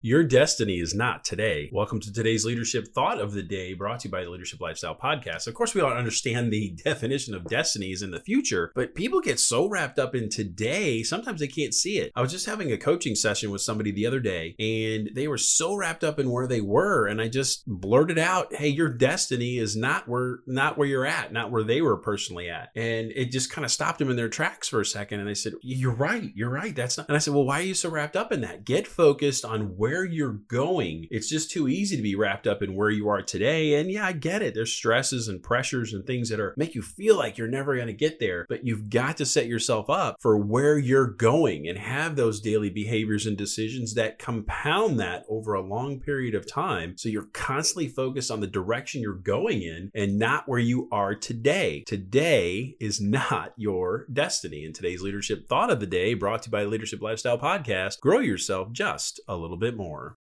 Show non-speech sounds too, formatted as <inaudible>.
Your destiny is not today. Welcome to today's leadership thought of the day brought to you by the Leadership Lifestyle Podcast. Of course, we all understand the <laughs> definition of destiny is in the future, but people get so wrapped up in today, sometimes they can't see it. I was just having a coaching session with somebody the other day, and they were so wrapped up in where they were, and I just blurted out, "Hey, your destiny is not where not where you're at, not where they were personally at." And it just kind of stopped them in their tracks for a second, and I said, "You're right. You're right. That's not." And I said, "Well, why are you so wrapped up in that? Get focused on where where you're going. It's just too easy to be wrapped up in where you are today. And yeah, I get it. There's stresses and pressures and things that are make you feel like you're never going to get there, but you've got to set yourself up for where you're going and have those daily behaviors and decisions that compound that over a long period of time. So you're constantly focused on the direction you're going in and not where you are today. Today is not your destiny. In today's leadership thought of the day, brought to you by Leadership Lifestyle Podcast, grow yourself just a little bit more.